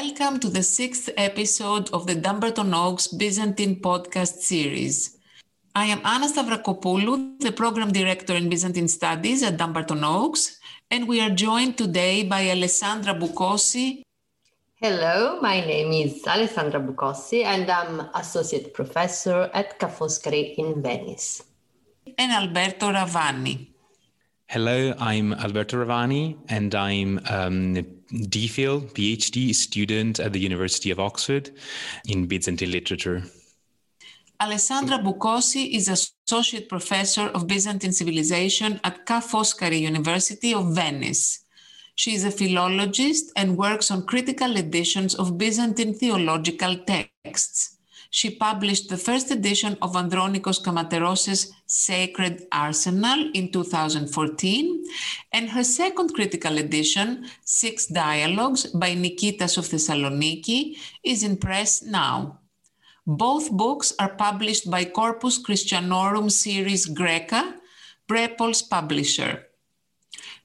Welcome to the sixth episode of the Dumbarton Oaks Byzantine podcast series. I am Anna Stavrakopoulou, the program director in Byzantine Studies at Dumbarton Oaks, and we are joined today by Alessandra Bucossi. Hello, my name is Alessandra Bucossi, and I'm associate professor at Ca' Foscari in Venice. And Alberto Ravani. Hello, I'm Alberto Ravani, and I'm um, DPhil, PhD student at the University of Oxford in Byzantine literature. Alessandra Bucossi is Associate Professor of Byzantine Civilization at Ca' Foscari University of Venice. She is a philologist and works on critical editions of Byzantine theological texts. She published the first edition of Andronikos Kamateros's Sacred Arsenal in 2014, and her second critical edition, Six Dialogues by Nikitas of Thessaloniki, is in press now. Both books are published by Corpus Christianorum Series Graeca, Brepols publisher.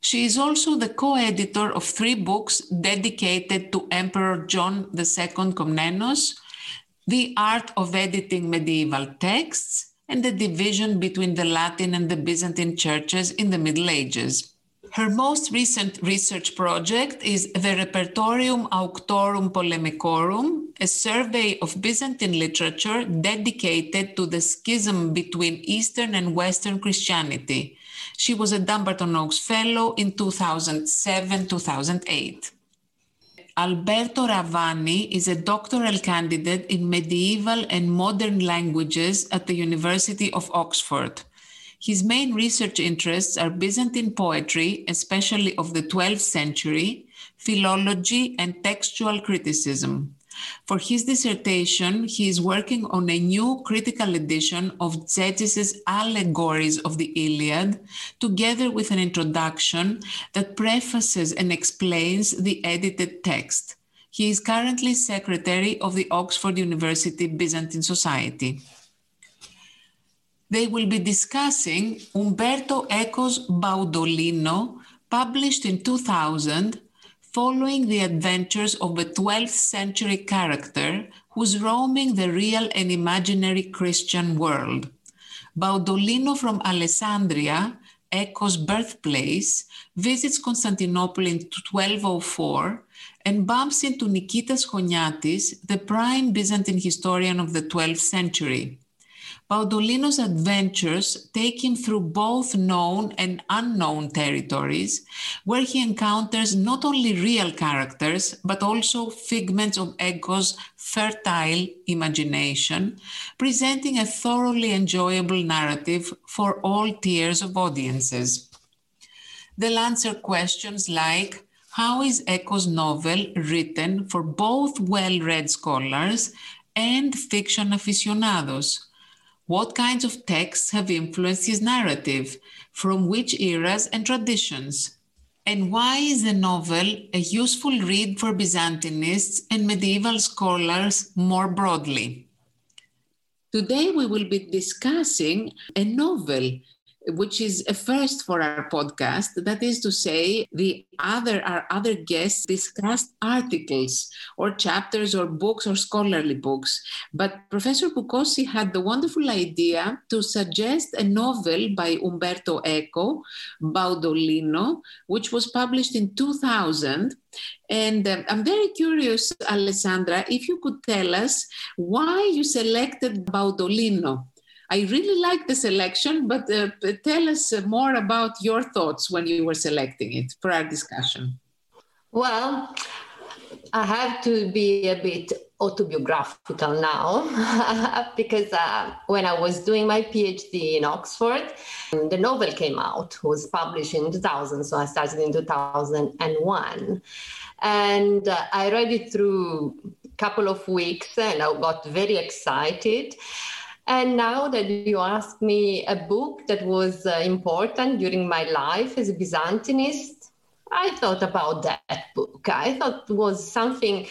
She is also the co editor of three books dedicated to Emperor John II Komnenos the art of editing medieval texts, and the division between the Latin and the Byzantine churches in the Middle Ages. Her most recent research project is the Repertorium Auctorum Polemicorum, a survey of Byzantine literature dedicated to the schism between Eastern and Western Christianity. She was a Dumbarton Oaks Fellow in 2007 2008. Alberto Ravani is a doctoral candidate in medieval and modern languages at the University of Oxford. His main research interests are Byzantine poetry, especially of the 12th century, philology, and textual criticism. For his dissertation, he is working on a new critical edition of Tzetzes' Allegories of the Iliad, together with an introduction that prefaces and explains the edited text. He is currently secretary of the Oxford University Byzantine Society. They will be discussing Umberto Eco's Baudolino, published in 2000 following the adventures of a 12th century character who's roaming the real and imaginary Christian world. Baudolino from Alessandria, Eco's birthplace, visits Constantinople in 1204 and bumps into Nikitas Choniatis, the prime Byzantine historian of the 12th century. Baudolino's adventures take him through both known and unknown territories, where he encounters not only real characters, but also figments of Eco's fertile imagination, presenting a thoroughly enjoyable narrative for all tiers of audiences. They'll answer questions like how is Eco's novel written for both well read scholars and fiction aficionados? What kinds of texts have influenced his narrative? From which eras and traditions? And why is the novel a useful read for Byzantinists and medieval scholars more broadly? Today, we will be discussing a novel which is a first for our podcast. That is to say, the other our other guests discussed articles or chapters or books or scholarly books. But Professor Bucossi had the wonderful idea to suggest a novel by Umberto Eco, Baudolino, which was published in 2000. And um, I'm very curious, Alessandra, if you could tell us why you selected Baudolino I really like the selection, but uh, tell us more about your thoughts when you were selecting it for our discussion. Well, I have to be a bit autobiographical now because uh, when I was doing my PhD in Oxford, the novel came out, was published in 2000, so I started in 2001. And uh, I read it through a couple of weeks and I got very excited. And now that you ask me a book that was uh, important during my life as a Byzantinist, I thought about that book. I thought it was something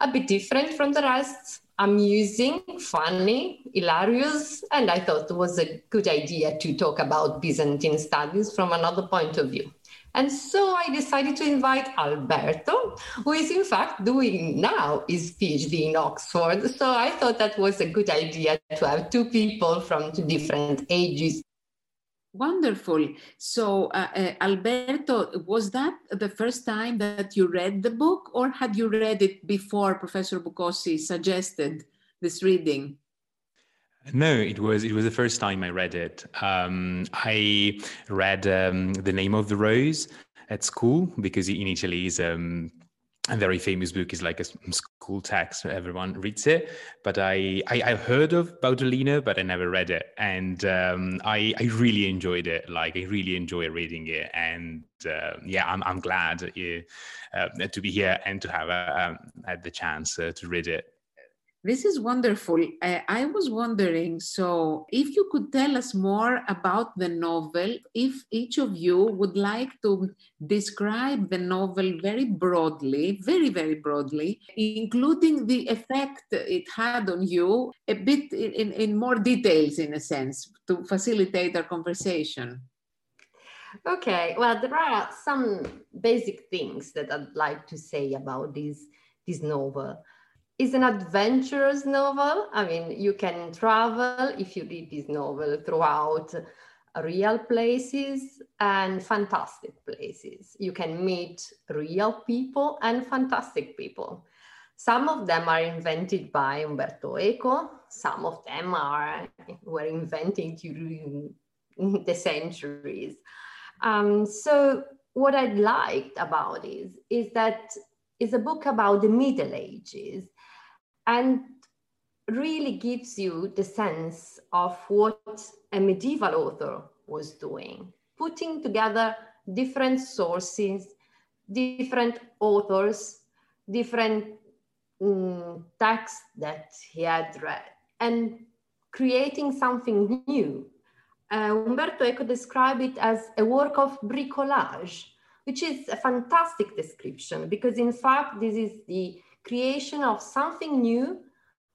a bit different from the rest, amusing, funny, hilarious, and I thought it was a good idea to talk about Byzantine studies from another point of view. And so I decided to invite Alberto, who is in fact doing now his PhD in Oxford. So I thought that was a good idea to have two people from two different ages. Wonderful. So, uh, uh, Alberto, was that the first time that you read the book, or had you read it before Professor Bucossi suggested this reading? No, it was it was the first time I read it. Um, I read um, the name of the rose at school because in Italy is um, a very famous book. is like a school text. Everyone reads it. But I, I have heard of Baudolino, but I never read it, and um, I I really enjoyed it. Like I really enjoy reading it, and uh, yeah, I'm I'm glad uh, to be here and to have uh, um, had the chance uh, to read it. This is wonderful. Uh, I was wondering so, if you could tell us more about the novel, if each of you would like to describe the novel very broadly, very, very broadly, including the effect it had on you, a bit in, in more details, in a sense, to facilitate our conversation. Okay, well, there are some basic things that I'd like to say about this, this novel is an adventurous novel. I mean, you can travel if you read this novel throughout real places and fantastic places. You can meet real people and fantastic people. Some of them are invented by Umberto Eco. Some of them are were invented during the centuries. Um, so what I liked about it is that it's a book about the Middle Ages and really gives you the sense of what a medieval author was doing, putting together different sources, different authors, different um, texts that he had read, and creating something new. Uh, Umberto Eco described it as a work of bricolage, which is a fantastic description because, in fact, this is the creation of something new,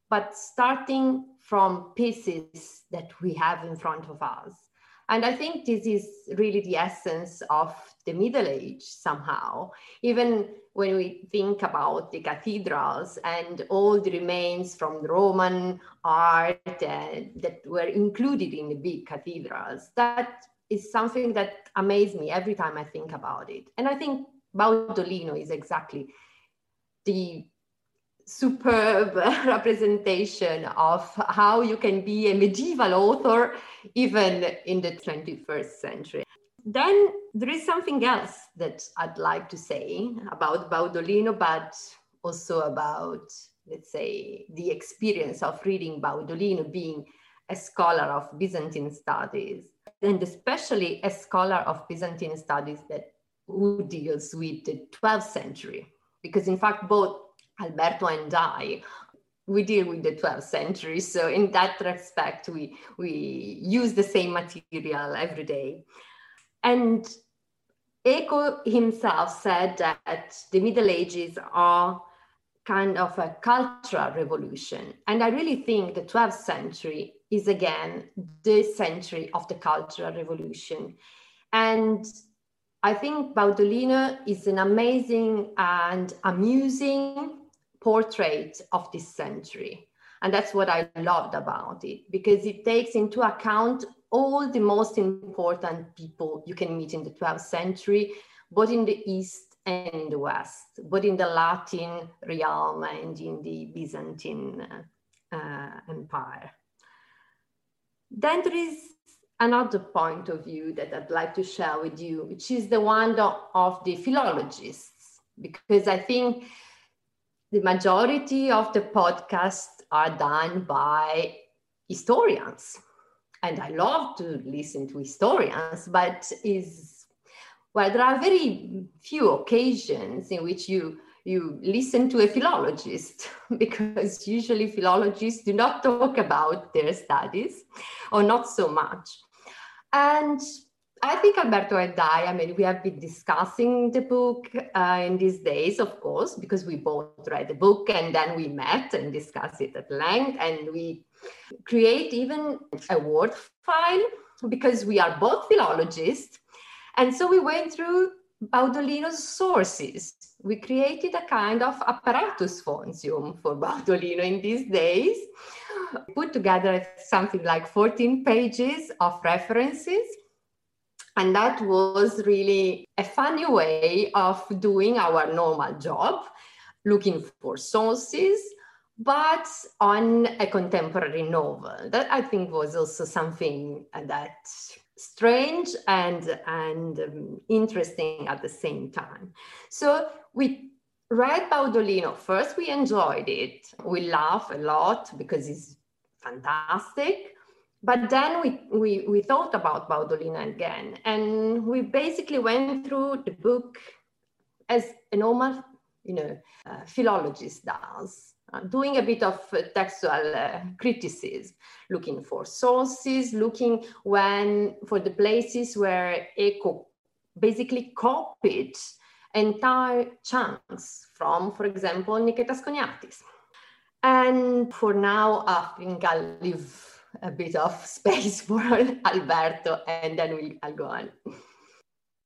but starting from pieces that we have in front of us. And I think this is really the essence of the Middle Age somehow. Even when we think about the cathedrals and all the remains from Roman art uh, that were included in the big cathedrals, that is something that amazes me every time I think about it. And I think Baudolino is exactly the superb representation of how you can be a medieval author even in the 21st century. Then there is something else that I'd like to say about Baudolino, but also about, let's say, the experience of reading Baudolino being a scholar of Byzantine studies, and especially a scholar of Byzantine studies that who deals with the 12th century. Because in fact, both Alberto and I, we deal with the 12th century. So in that respect, we, we use the same material every day. And Eco himself said that the Middle Ages are kind of a cultural revolution. And I really think the 12th century is again the century of the cultural revolution. And I think Baudolino is an amazing and amusing portrait of this century. And that's what I loved about it because it takes into account all the most important people you can meet in the 12th century, both in the East and in the West, both in the Latin realm and in the Byzantine uh, Empire. Then there is another point of view that I'd like to share with you, which is the one of the philologists, because I think the majority of the podcasts are done by historians. And I love to listen to historians, but is well, there are very few occasions in which you you listen to a philologist because usually philologists do not talk about their studies or not so much. And I think Alberto and I, I mean, we have been discussing the book uh, in these days, of course, because we both read the book and then we met and discussed it at length. And we create even a word file because we are both philologists. And so we went through Baudolino's sources. We created a kind of apparatus fontium for Baudolino in these days. Put together something like 14 pages of references. And that was really a funny way of doing our normal job, looking for sources, but on a contemporary novel. That I think was also something that strange and and um, interesting at the same time. So we read Baudolino first. We enjoyed it. We laugh a lot because it's fantastic. But then we, we, we thought about Baudolino again, and we basically went through the book as a normal, you know, uh, philologist does doing a bit of uh, textual uh, criticism, looking for sources, looking when for the places where Eco basically copied entire chunks from, for example, Niketas Choniatis. And for now, I think I'll leave a bit of space for Alberto and then we'll, I'll go on.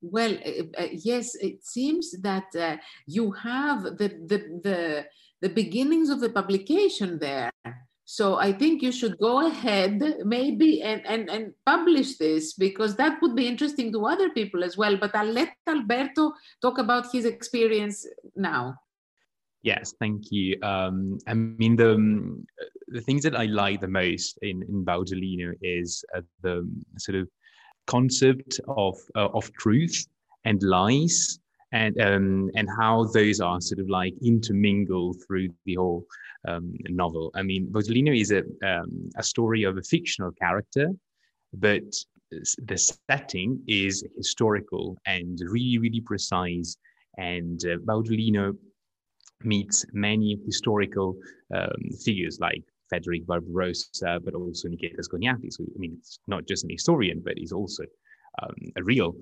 Well, uh, uh, yes, it seems that uh, you have the, the, the the beginnings of the publication there. So I think you should go ahead maybe and, and, and publish this because that would be interesting to other people as well. But I'll let Alberto talk about his experience now. Yes, thank you. Um, I mean, the, the things that I like the most in, in Baudolino is uh, the sort of concept of, uh, of truth and lies and um, and how those are sort of like intermingled through the whole um, novel. I mean, Baudolino is a um, a story of a fictional character, but the setting is historical and really really precise. And uh, Baudolino meets many historical um, figures like Frederick Barbarossa, but also Niketas Choniatis. I mean, it's not just an historian, but he's also um, a real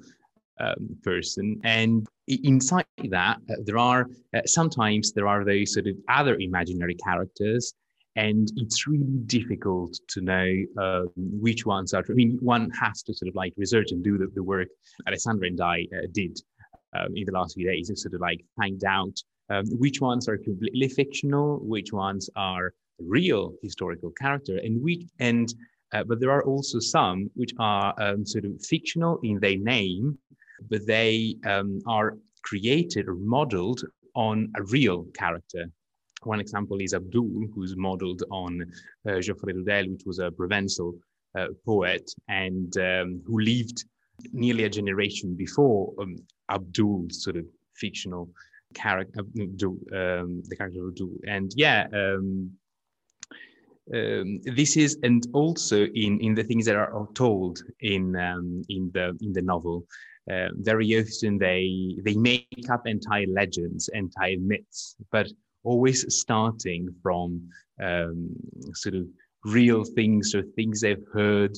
um, person. And inside that, uh, there are uh, sometimes there are those sort of other imaginary characters, and it's really difficult to know um, which ones are. I mean, one has to sort of like research and do the, the work Alessandra and I uh, did um, in the last few days, to sort of like find out um, which ones are completely fictional, which ones are real historical character, and which and uh, but there are also some which are um, sort of fictional in their name, but they um, are created or modeled on a real character. One example is Abdul, who's modeled on uh, Geoffrey Rudel, which was a Provençal uh, poet and um, who lived nearly a generation before um, Abdul's sort of fictional character, um, the character of Abdul. And yeah, um, um, this is and also in in the things that are told in um, in the in the novel very often they they make up entire legends, entire myths, but always starting from um, sort of real things or things they've heard.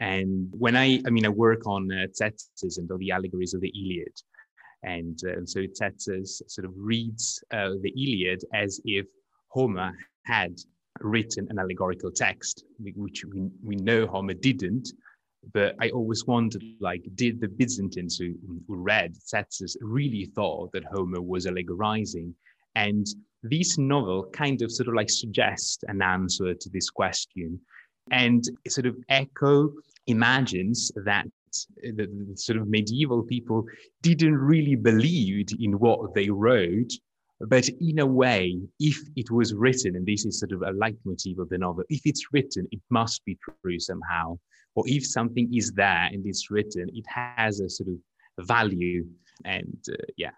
And when I, I mean, I work on uh, Tzetzes and all the allegories of the Iliad. And uh, so Tzetzes sort of reads uh, the Iliad as if Homer had written an allegorical text, which we, we know Homer didn't, but I always wondered, like, did the Byzantines who, read Tzetzes really thought that Homer was allegorizing? And this novel kind of sort of like suggests an answer to this question. And sort of Eco imagines that uh, the, the, sort of medieval people didn't really believe in what they wrote, but in a way, if it was written, and this is sort of a leitmotif of the novel, if it's written, it must be true somehow or if something is there and it's written, it has a sort of value. And uh, yeah.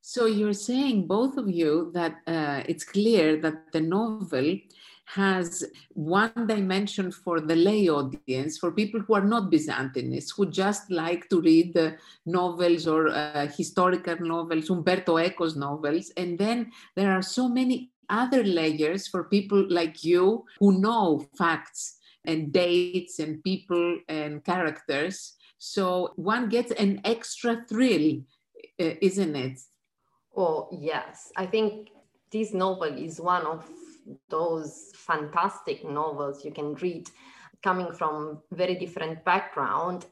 So you're saying, both of you, that uh, it's clear that the novel has one dimension for the lay audience, for people who are not Byzantinists, who just like to read the novels or uh, historical novels, Umberto Eco's novels. And then there are so many other layers for people like you who know facts and dates and people and characters. So one gets an extra thrill, uh, isn't it? Oh, yes. I think this novel is one of those fantastic novels you can read coming from very different background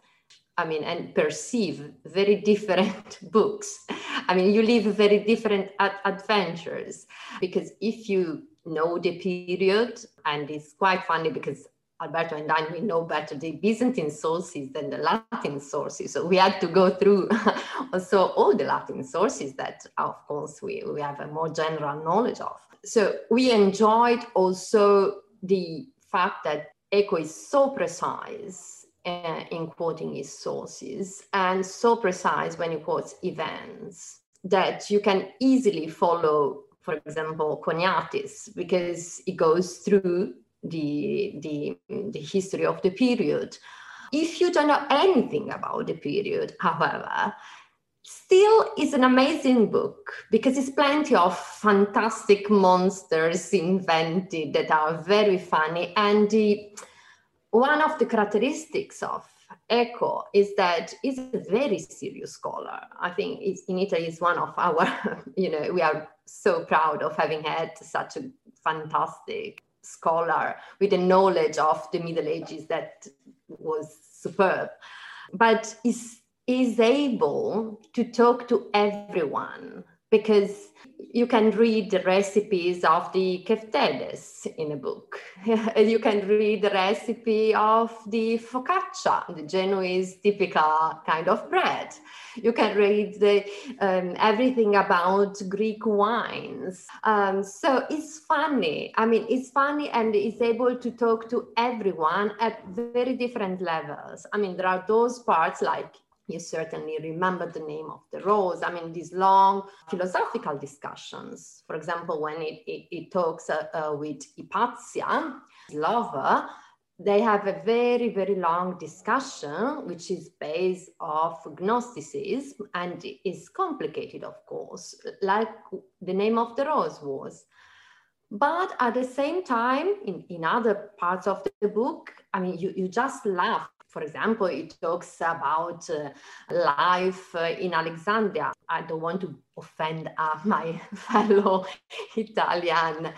I mean, and perceive very different books. I mean, you live very different ad- adventures because if you know the period, and it's quite funny because Alberto and I, we know better the Byzantine sources than the Latin sources. So we had to go through also all the Latin sources that, of course, we, we have a more general knowledge of. So we enjoyed also the fact that Eco is so precise uh, in quoting his sources and so precise when he quotes events that you can easily follow, for example, Choniatis, because it goes through the, the, the history of the period. If you don't know anything about the period, however, still is an amazing book because it's plenty of fantastic monsters invented that are very funny. And the, one of the characteristics of Eco is that he's a very serious scholar. I think in Italy is one of our, you know, we are so proud of having had such a fantastic scholar with a knowledge of the Middle Ages that was superb. But is is able to talk to everyone because you can read the recipes of the keftedes in a book. you can read the recipe of the focaccia, the Genoese typical kind of bread. You can read the, um, everything about Greek wines. Um, so it's funny. I mean, it's funny and it's able to talk to everyone at very different levels. I mean, there are those parts like you certainly remember the name of the rose. I mean, these long philosophical discussions. For example, when it, it, it talks uh, uh, with Hypatia, lover, they have a very, very long discussion, which is based off Gnosticism and is complicated, of course, like the name of the rose was. But at the same time, in, in other parts of the book, I mean, you, you just laugh for example, it talks about uh, life uh, in Alessandria. I don't want to offend uh, my fellow Italian,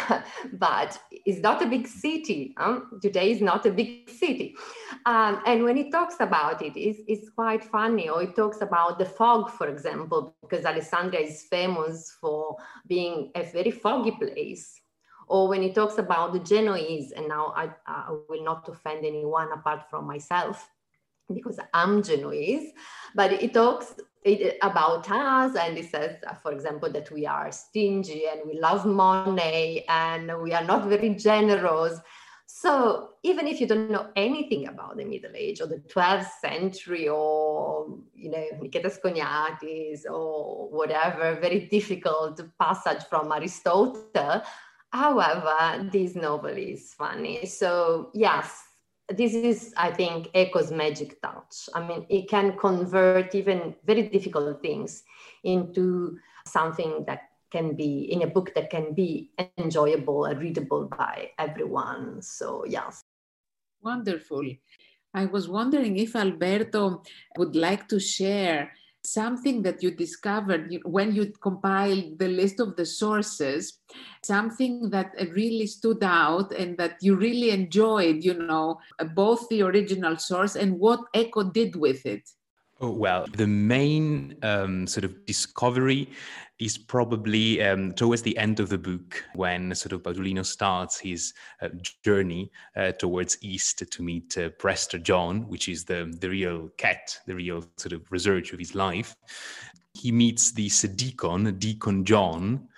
but it's not a big city. Huh? Today is not a big city. Um, and when he talks about it, it's, it's quite funny. Or he talks about the fog, for example, because Alessandria is famous for being a very foggy place or when he talks about the Genoese, and now I, I will not offend anyone apart from myself because I'm Genoese, but he talks about us and he says, for example, that we are stingy and we love money and we are not very generous. So even if you don't know anything about the Middle Age or the 12th century or, you know, Nicetas Choniatis or whatever, very difficult passage from Aristotle, However, this novel is funny. So, yes, this is, I think, Eco's magic touch. I mean, it can convert even very difficult things into something that can be in a book that can be enjoyable and readable by everyone. So, yes. Wonderful. I was wondering if Alberto would like to share something that you discovered when you compiled the list of the sources, something that uh, really stood out and that you really enjoyed, you know, both the original source and what Eco did with it? Well, the main um, sort of discovery is probably um, towards the end of the book when sort of Baudolino starts his uh, journey uh, towards east to meet uh, Prester John, which is the, the real cat, the real sort of research of his life. He meets this deacon, Deacon John,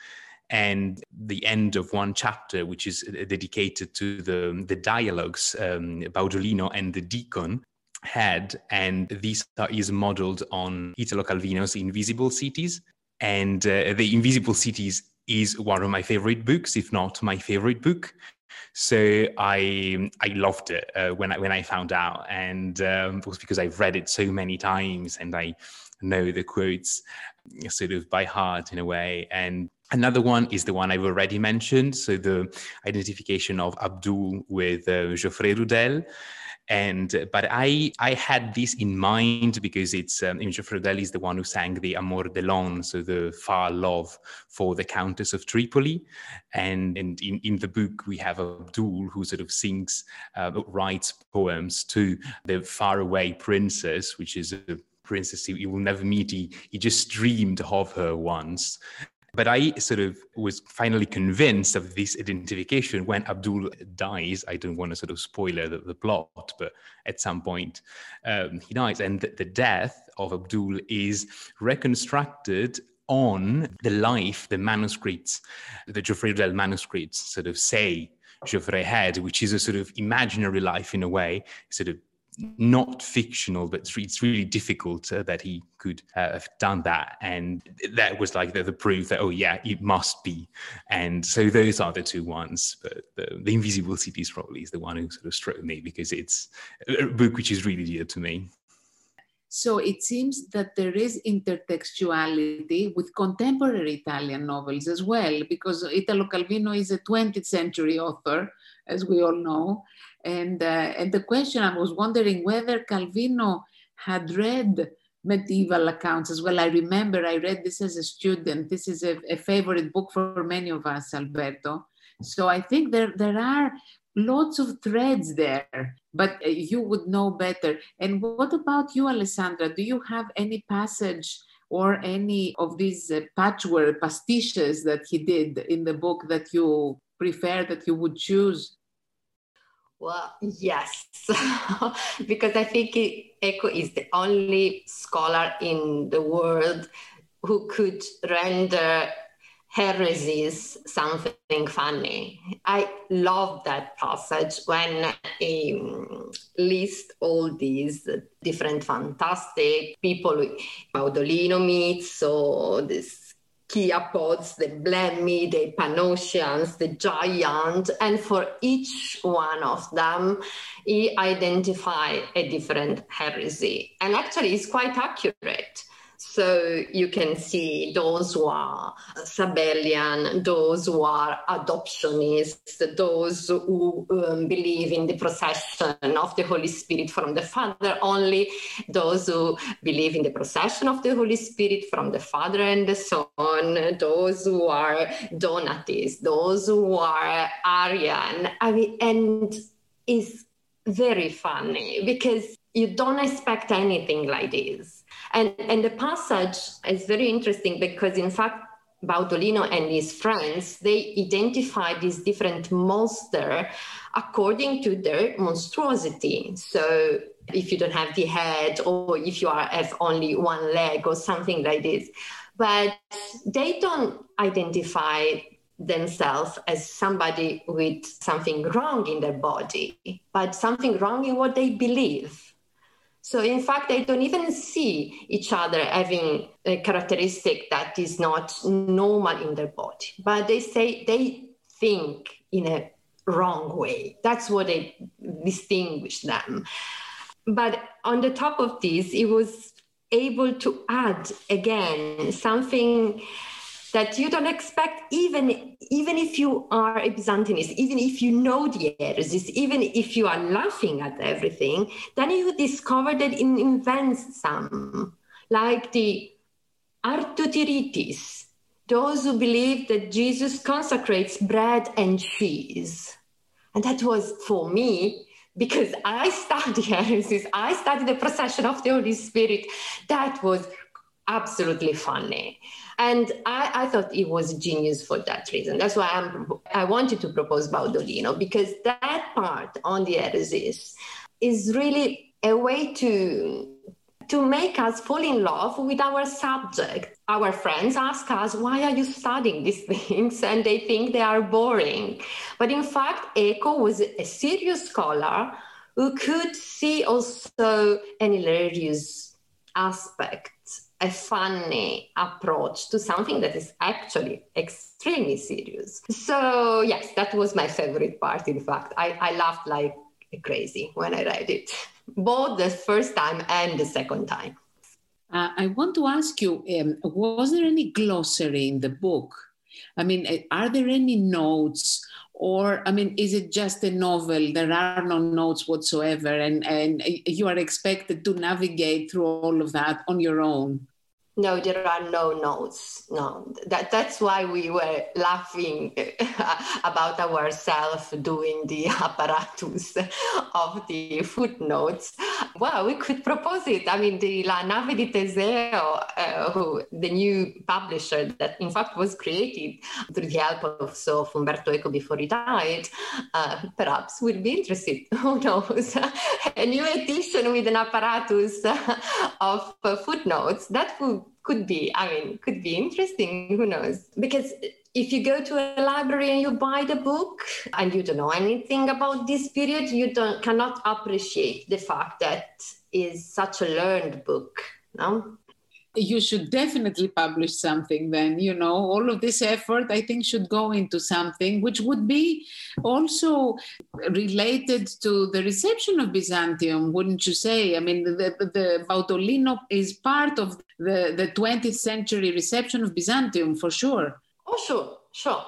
and the end of one chapter, which is uh, dedicated to the, the dialogues um, Baudolino and the deacon had, and this is modeled on Italo Calvino's Invisible Cities, and uh, the Invisible Cities is one of my favorite books, if not my favorite book. So I I loved it uh, when I when I found out, and um, was because I've read it so many times and I know the quotes sort of by heart in a way. And another one is the one I've already mentioned, so the identification of Abdul with uh, Geoffrey Rudel and uh, but I I had this in mind because it's um, Geoffrey Rudel is the one who sang the Amor de Lonh, so the far love for the Countess of Tripoli, and and in, in the book we have Abdul who sort of sings uh, writes poems to the faraway princess, which is a princess he will never meet. He, he just dreamed of her once. But I sort of was finally convinced of this identification when Abdul dies. I don't want to sort of spoiler the, the plot, but at some point um, he dies. And the, the death of Abdul is reconstructed on the life, the manuscripts, the Geoffrey Rudel manuscripts sort of say Geoffrey had, which is a sort of imaginary life in a way, sort of not fictional, but it's really difficult uh, that he could uh, have done that. And that was like the, the, proof that, oh, yeah, it must be. And so those are the two ones. But the, the Invisible Cities probably is the one who sort of struck me because it's a book which is really dear to me. So it seems that there is intertextuality with contemporary Italian novels as well, because Italo Calvino is a 20th century author, as we all know. And, uh, and the question I was wondering whether Calvino had read medieval accounts as well. I remember I read this as a student. This is a, a favorite book for many of us, Alberto. So I think there, there are lots of threads there, but uh, you would know better. And what about you, Alessandra? Do you have any passage or any of these uh, patchwork pastiches that he did in the book that you prefer, that you would choose? Well, yes, because I think Eco is the only scholar in the world who could render heresies something funny. I love that passage when he um, lists all these different fantastic people Baudolino meets, so this Sciapods, the Blemmi, the Panosians, the Giant, and for each one of them, he identified a different heresy. And actually, it's quite accurate. So you can see those who are Sabellian, those who are adoptionists, those who um, believe in the procession of the Holy Spirit from the Father only, those who believe in the procession of the Holy Spirit from the Father and the Son, those who are Donatists, those who are Arian. I mean, and it's very funny because you don't expect anything like this and, and the passage is very interesting because, in fact, Baudolino and his friends, they identify these different monsters according to their monstrosity. So if you don't have the head or if you are, have only one leg or something like this. But they don't identify themselves as somebody with something wrong in their body, but something wrong in what they believe. So in fact, they don't even see each other having a characteristic that is not normal in their body, but they say they think in a wrong way. That's what they distinguish them. But on the top of this, it was able to add again something that you don't expect even even if you are a byzantinist even if you know the heresies even if you are laughing at everything then you discover that it invents some like the Artotyrites those who believe that jesus consecrates bread and cheese and that was for me because I studied heresies, I studied the procession of the Holy Spirit. That was absolutely funny. And I, I, thought it was genius for that reason. That's why I'm, I wanted to propose Baudolino, because that part on the heresies is really a way to to make us fall in love with our subject. Our friends ask us, why are you studying these things? And they think they are boring. But in fact, Eco was a serious scholar who could see also an hilarious aspect a funny approach to something that is actually extremely serious. So, yes, that was my favorite part, in fact. I, I laughed like crazy when I read it, both the first time and the second time. Uh, I want to ask you um, was there any glossary in the book? I mean, uh, are there any notes or i mean is it just a novel? There are no notes whatsoever and and you are expected to navigate through all of that on your own no, there are no notes. No, that, that's why we were laughing about ourselves doing the apparatus of the footnotes. Well, we could propose it. I mean, the La Nave di Teseo, uh, who, the new publisher that in fact was created through the help of, so, Umberto Eco before he died, uh, perhaps will be interested. Who knows? A new edition with an apparatus of footnotes that would could be i mean could be interesting who knows? Because if you go to a library and you buy the book and you don't know anything about this period you don't cannot appreciate the fact that is such a learned book no you should definitely publish something then you know all of this effort i think should go into something which would be also related to the reception of byzantium wouldn't you say? I mean the, the baudolino is part of the, the 20th century reception of byzantium for sure. Oh sure sure.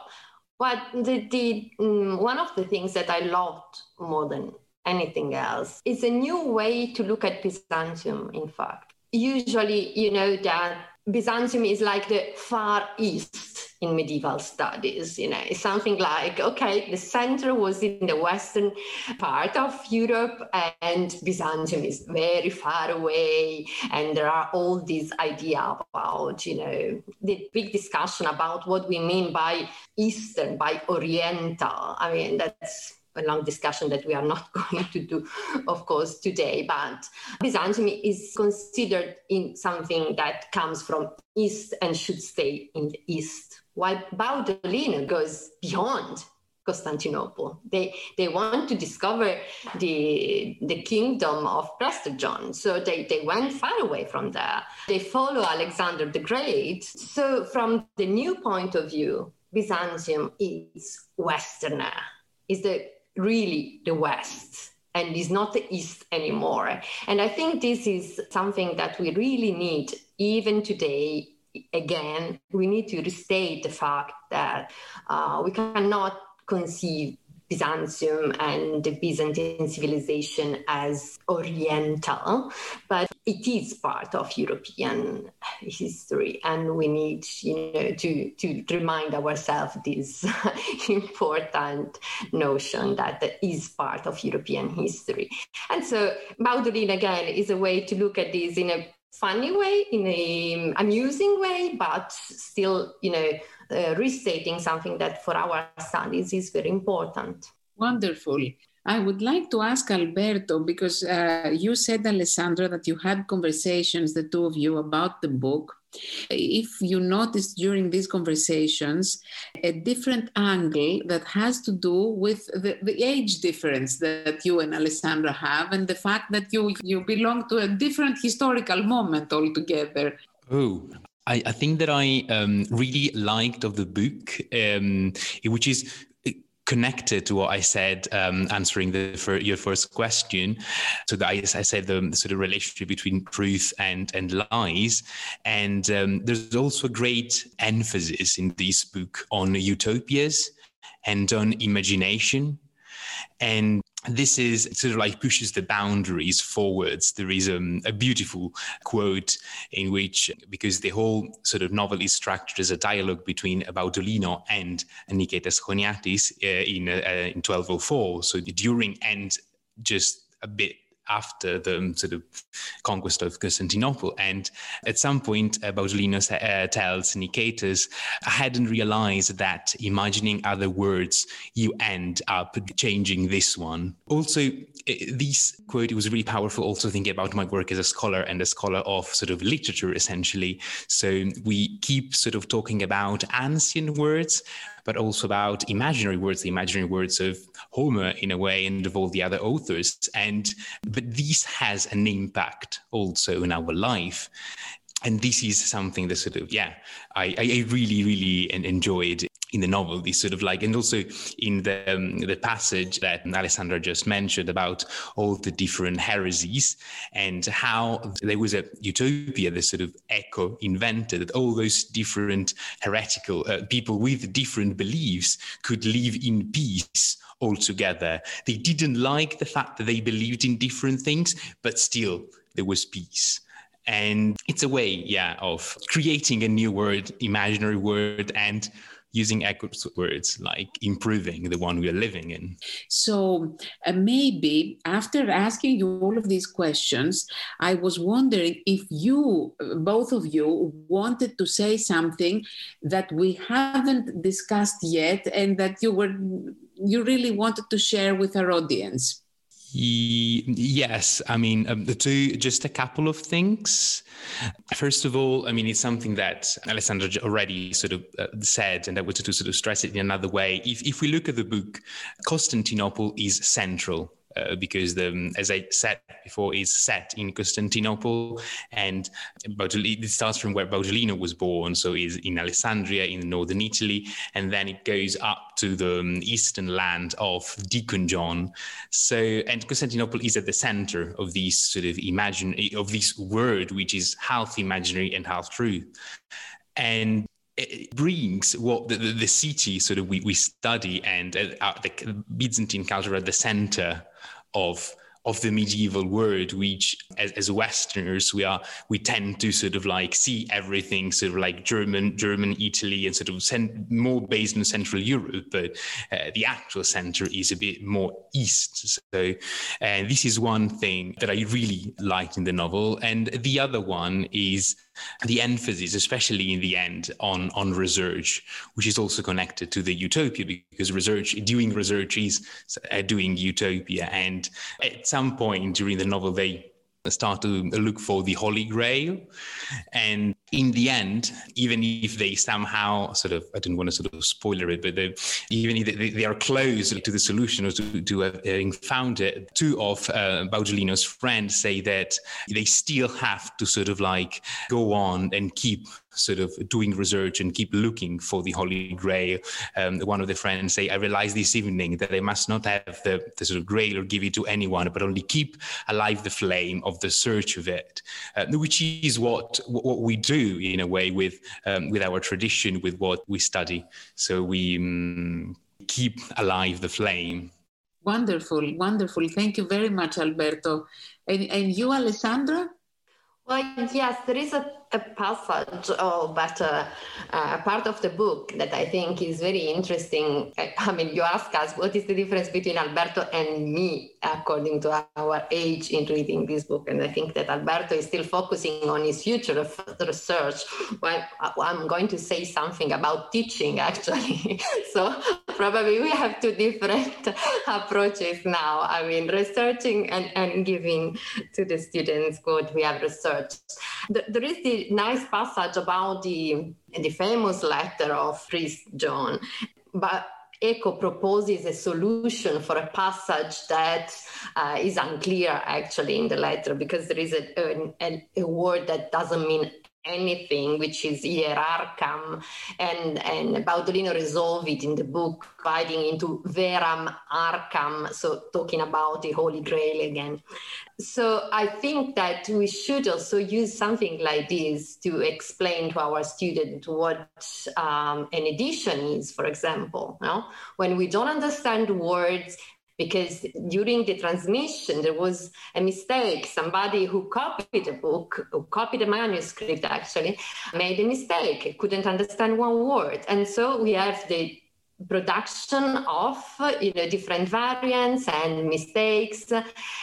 But the, the um, one of the things that i loved more than anything else is a new way to look at byzantium in fact usually, you know, that Byzantium is like the far east in medieval studies. You know, it's something like, okay, the center was in the western part of Europe, and Byzantium is very far away. And there are all these ideas about, you know, the big discussion about what we mean by Eastern, by Oriental. I mean, that's a long discussion that we are not going to do, of course, today. But Byzantium is considered in something that comes from East and should stay in the East, while Baudolino goes beyond Constantinople. They they want to discover the the kingdom of Prester John. So they, they went far away from there. They follow Alexander the Great. So from the new point of view, Byzantium is Westerner, is the really the West and is not the East anymore. And I think this is something that we really need, even today. Again, we need to restate the fact that uh, we cannot conceive Byzantium and the Byzantine civilization as Oriental, but it is part of European history, and we need, you know, to to remind ourselves this important notion that is part of European history. And so, Baudolin again is a way to look at this in a funny way, in a um, amusing way, but still, you know uh, restating something that for our studies is very important. Wonderful. I would like to ask Alberto because uh, you said, Alessandra, that you had conversations, the two of you, about the book. If you noticed during these conversations a different angle that has to do with the, the age difference that you and Alessandra have, and the fact that you you belong to a different historical moment altogether. Oh, I, I think that I um, really liked of the book, um, which is uh, connected to what I said um, answering the for your first question. So that I, I said the sort of relationship between truth and and lies, and um, there's also a great emphasis in this book on utopias and on imagination, and this is sort of like pushes the boundaries forwards. There is um, a beautiful quote in which, because the whole sort of novel is structured as a dialogue between about Baudolino and Niketas Choniatis uh, in, uh, in 1204. So during and just a bit after the um, sort of conquest of Constantinople. And at some point, uh, Baudolino uh, tells Nicetas, I hadn't realized that imagining other words, you end up changing this one. Also, this quote was really powerful also thinking about my work as a scholar and a scholar of sort of literature essentially so we keep sort of talking about ancient words but also about imaginary words, the imaginary words of Homer in a way, and of all the other authors. And but this has an impact also in our life. And this is something that sort of, yeah, I, I really, really enjoyed in the novel this sort of like and also in the um, the passage that alessandra just mentioned about all the different heresies and how there was a utopia that sort of Eco invented that all those different heretical uh, people with different beliefs could live in peace all together they didn't like the fact that they believed in different things but still there was peace. And it's a way yeah of creating a new word imaginary word and using accurate words like improving the one we are living in. So uh, maybe after asking you all of these questions, I was wondering if you, both of you, wanted to say something that we haven't discussed yet and that you were you really wanted to share with our audience. Yes, I mean, um, the two, just a couple of things. First of all, I mean, it's something that Alessandra already sort of uh, said, and I wanted to sort of stress it in another way. If, if we look at the book, Constantinople is central uh, because the, as I said before, is set in Constantinople, and it starts from where Baudolino was born, so is in Alessandria in northern Italy, and then it goes up to the um, eastern land of Deacon John. So, and Constantinople is at the center of this sort of imagine of this word, which is half imaginary and half true, and it brings what the, the, the, city sort of we, we study and uh, the Byzantine culture at the center of of the medieval world which as, as, westerners we are we tend to sort of like see everything sort of like german german italy and sort of cent- more based in central europe but uh, the actual center is a bit more east. So and this is one thing that i really liked in the novel. And the other one is the emphasis, especially in the end, on, on research, which is also connected to the utopia because research, doing research is uh, doing utopia. And at some point during the novel, they start to look for the Holy Grail. And in the end, even if they somehow sort of, I don't want to sort of spoiler it, but they, even if they, they, are close to the solution or to, to having found it, two of uh, Baudolino's friends say that they still have to sort of like go on and keep sort of doing research and keep looking for the Holy Grail. Um, one of the friends say, I realized this evening that I must not have the, the sort of grail or give it to anyone, but only keep alive the flame of the search of it, uh, which is what, what we do in a way with, um, with our tradition, with what we study. So we um, keep alive the flame. Wonderful, wonderful. Thank you very much, Alberto. And, and you, Alessandra? Well, yes, there is a a passage or better uh, a part of the book that I think is very interesting. I mean, you ask us what is the difference between Alberto and me according to our age in reading this book, and I think that Alberto is still focusing on his future of research. Well, I'm going to say something about teaching actually. so probably we have two different approaches now. I mean, researching and, and giving to the students what we have researched. There is the nice passage about the, the famous letter of Priest John. But Eco proposes a solution for a passage that uh, is unclear actually in the letter because there is a, a, a, word that doesn't mean anything, which is hierarcham, and, and Baudolino resolved it in the book, dividing into veram arcam, so talking about the Holy Grail again. So I think that we should also use something like this to explain to our student what um, an edition is, for example. Know? When we don't understand words, because during the transmission there was a mistake. Somebody who copied a book, who copied a manuscript actually, made a mistake, couldn't understand one word. And so we have the production of you know different variants and mistakes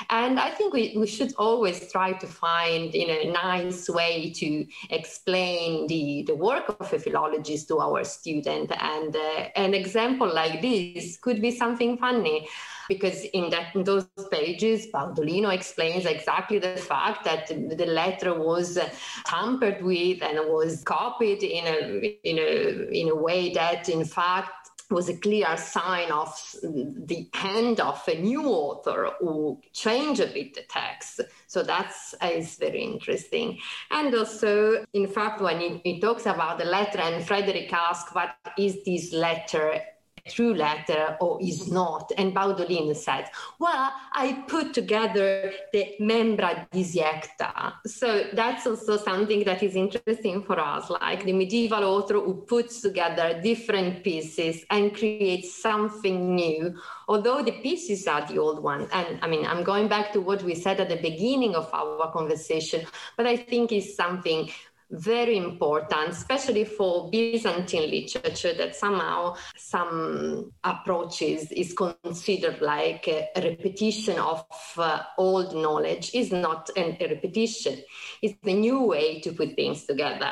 and i think we, we should always try to find you know a nice way to explain the, the work of a philologist to our student and uh, an example like this could be something funny because in that in those pages Baudolino explains exactly the fact that the letter was tampered with and was copied in a in a in a way that in fact was a clear sign of the hand of a new author who changed a bit the text. So that's is very interesting. And also, in fact, when he, he talks about the letter, and Frederick asks, "What is this letter?" True letter or is not. And Baudolin said, well, I put together the membra disiecta. So that's also something that is interesting for us, like the medieval author who puts together different pieces and creates something new, although the pieces are the old one. And I mean, I'm going back to what we said at the beginning of our conversation, but I think it's something very important, especially for Byzantine literature, that somehow some approaches is considered like a, repetition of uh, old knowledge is not an, a repetition. It's a new way to put things together.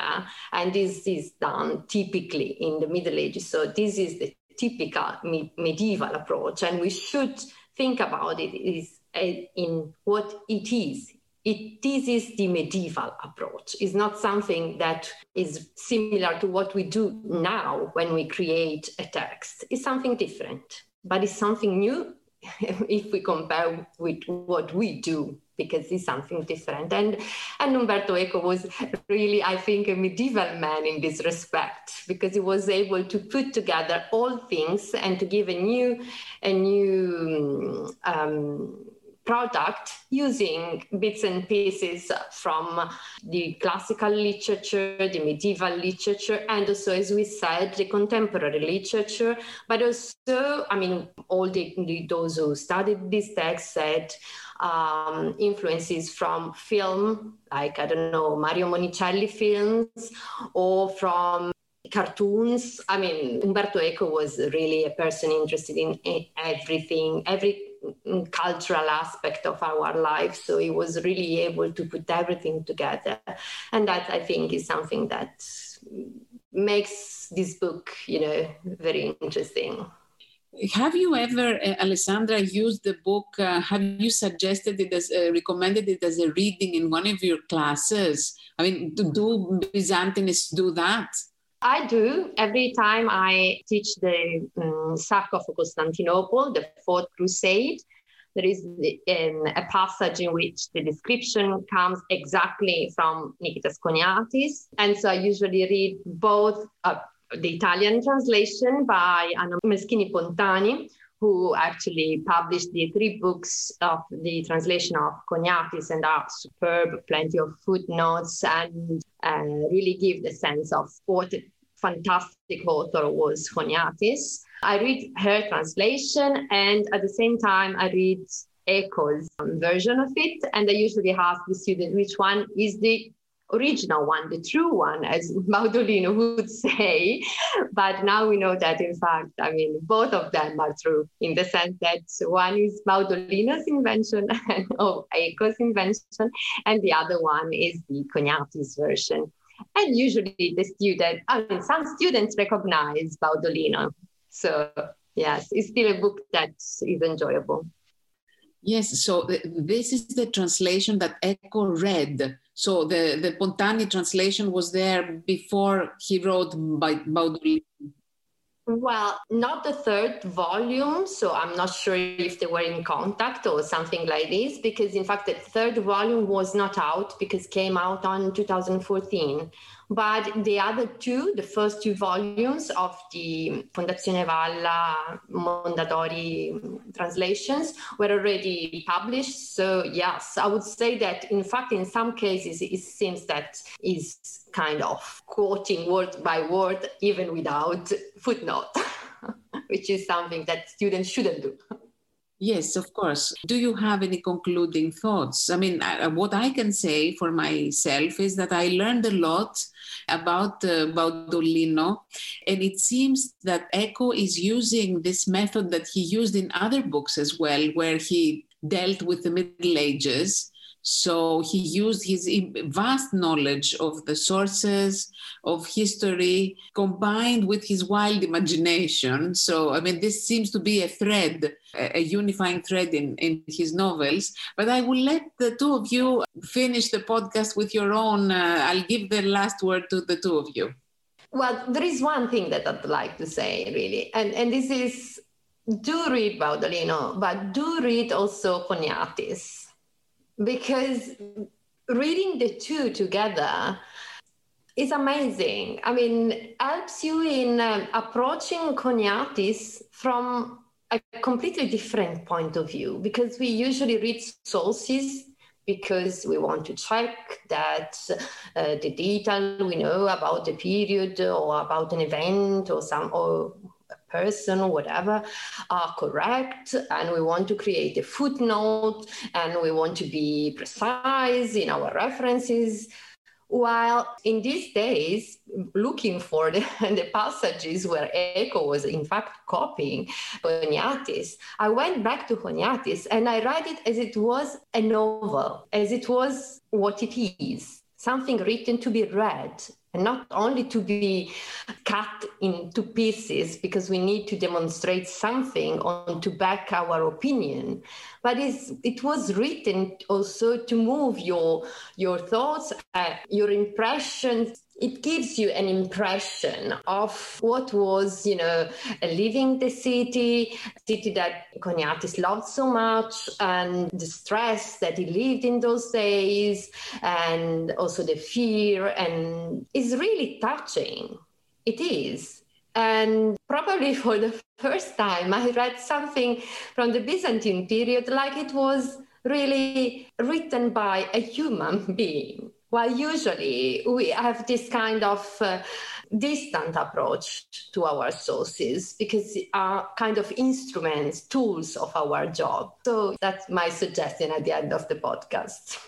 And this is done typically in the Middle Ages. So this is the typical me- medieval approach. And we should think about it is uh, in what it is it, this is the medieval approach. It's not something that is similar to what we do now when we create a text. It's something different, but it's something new if we compare with what we do because it's something different. And and Umberto Eco was really, I think, a medieval man in this respect because he was able to put together all things and to give a new a new um, product using bits and pieces from the classical literature, the medieval literature, and also, as we said, the contemporary literature. But also, I mean, all the, the those who studied this text said um, influences from film, like I don't know, Mario Monicelli films, or from cartoons. I mean, Umberto Eco was really a person interested in everything, every cultural aspect of our life. So he was really able to put everything together. And that I think is something that makes this book, you know, very interesting. Have you ever, uh, Alessandra, used the book? Uh, have you suggested it as, uh, recommended it as a reading in one of your classes? I mean, do, do Byzantinists do that? I do. Every time I teach the um, Sack of Constantinople, the Fourth Crusade, there is um, a passage in which the description comes exactly from Nikitas Choniatis. And so I usually read both uh, the Italian translation by Anna Meschini Pontani, who actually published the three books of the translation of Choniatis and are superb, plenty of footnotes, and uh, really give the sense of what fantastic author was Choniatis. I read her translation and at the same time I read Eco's version of it. And I usually ask the student which one is the original one, the true one, as Baudolino would say. But now we know that, in fact, I mean, both of them are true in the sense that one is Baudolino's invention and Eco's invention, and the other one is the Choniatis version. And usually the student, I mean, some students recognize Baudolino. So yes, it's still a book that is enjoyable. Yes, so this is the translation that Eco read. So the, the Pontani translation was there before he wrote by Baudolino. Well, not the third volume, so I'm not sure if they were in contact or something like this, because in fact the third volume was not out because came out on 2014. But the other two, the first two volumes of the Fondazione Valla Mondadori translations were already published. So yes, I would say that in fact, in some cases, it seems that is kind of quoting word by word, even without footnote, which is something that students shouldn't do. Yes, of course. Do you have any concluding thoughts? I mean, what I can say for myself is that I learned a lot about uh, Baudolino, and it seems that Eco is using this method that he used in other books as well, where he dealt with the Middle Ages so he used his vast knowledge of the sources of history combined with his wild imagination. So, I mean, this seems to be a thread, a unifying thread in, in his novels. But I will let the two of you finish the podcast with your own. Uh, I'll give the last word to the two of you. Well, there is one thing that I'd like to say, really, and, and this is do read Baudolino, but do read also Choniatis, because reading the two together is amazing. I mean, helps you in um, approaching Choniatis from a completely different point of view, because we usually read sources because we want to check that uh, the detail we know about the period or about an event or some or person or whatever are correct and we want to create a footnote and we want to be precise in our references. While in these days, looking for the, the passages where Eco was in fact copying Choniatis, I went back to Choniatis and I read it as it was a novel, as it was what it is, something written to be read and not only to be cut into pieces because we need to demonstrate something on to back our opinion but it was written also to move your your thoughts uh, your impressions it gives you an impression of what was, you know, living the city, city that Choniatis loved so much, and the stress that he lived in those days, and also the fear, and it's really touching. It is. And probably for the first time, I read something from the Byzantine period like it was really written by a human being while usually we have this kind of uh, distant approach to our sources because they are kind of instruments, tools of our job. So that's my suggestion at the end of the podcast.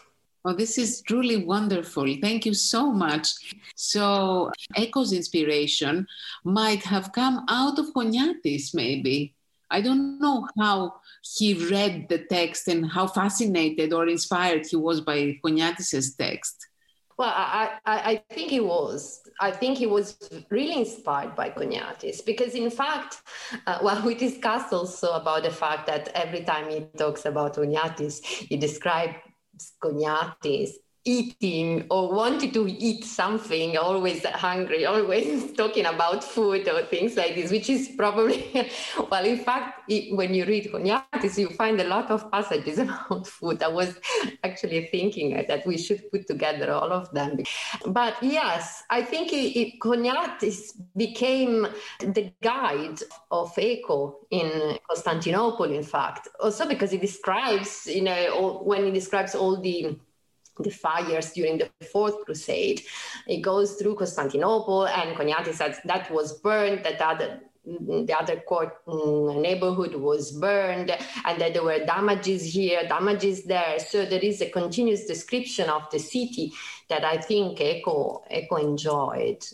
Oh, this is truly wonderful. Thank you so much. So, Eco's inspiration might have come out of Choniatis, maybe. I don't know how he read the text and how fascinated or inspired he was by Choniatis's text. Well, I, I, I, think he was. I think he was really inspired by Choniatis because, in fact, uh, well, we discussed also about the fact that every time he talks about Choniatis, he describes Choniatis eating or wanted to eat something, always hungry, always talking about food or things like this, which is probably, well, in fact, when you read Choniatis, you find a lot of passages about food. I was actually thinking that we should put together all of them. But yes, I think Choniatis became the guide of Eco in Constantinople, in fact, also because he describes, you know, when he describes all the the fires during the Fourth Crusade. It goes through Constantinople, and Choniatis says that was burned, that other the other court mm, neighborhood was burned and that there were damages here damages there so there is a continuous description of the city that i think echo eco enjoyed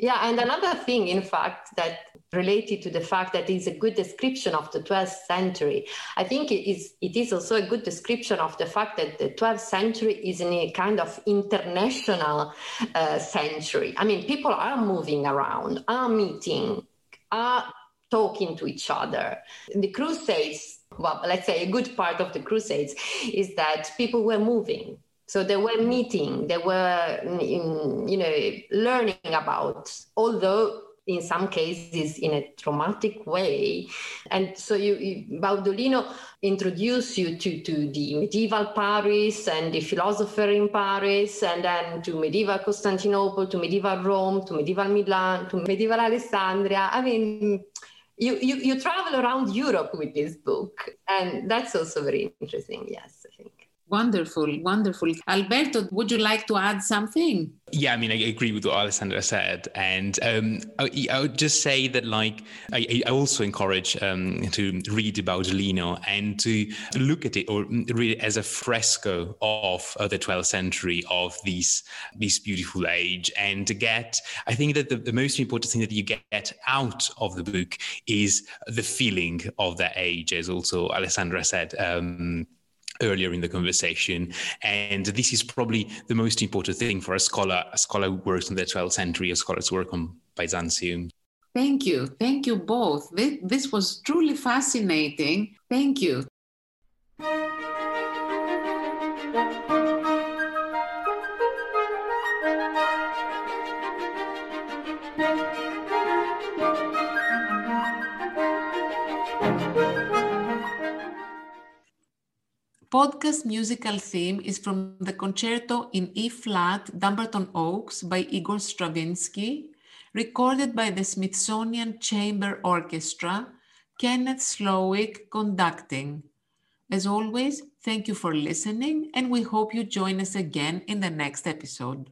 yeah, and another thing, in fact, that related to the fact that it's a good description of the 12th century. I think it is, it is also a good description of the fact that the 12th century is in a kind of international uh, century. I mean, people are moving around, are meeting, are talking to each other. The Crusades, well, let's say a good part of the Crusades is that people were moving so they were meeting, they were, in, you know, learning about, although in some cases in a traumatic way. And so you, you, Baudolino introduced you to, to the medieval Paris and the philosopher in Paris, and then to medieval Constantinople, to medieval Rome, to medieval Milan, to medieval Alexandria. I mean, you, you, you travel around Europe with this book, and that's also very interesting, yes, I think. Wonderful, wonderful. Alberto, would you like to add something? Yeah, I mean, I agree with what Alessandra said, and um, I, I, would just say that, like, I, I also encourage um, to read Baudolino and to look at it or read it as a fresco of uh, the 12th century of this this beautiful age, and to get. I think that the, the most important thing that you get out of the book is the feeling of that age, as also Alessandra said. Um, earlier in the conversation. And this is probably the most important thing for a scholar, a scholar who works in the 12th century, a scholar's work on Byzantium. Thank you. Thank you both. This was truly fascinating. Thank you. Podcast musical theme is from the concerto in E flat, Dumbarton Oaks by Igor Stravinsky, recorded by the Smithsonian Chamber Orchestra, Kenneth Slowik conducting. As always, thank you for listening, and we hope you join us again in the next episode.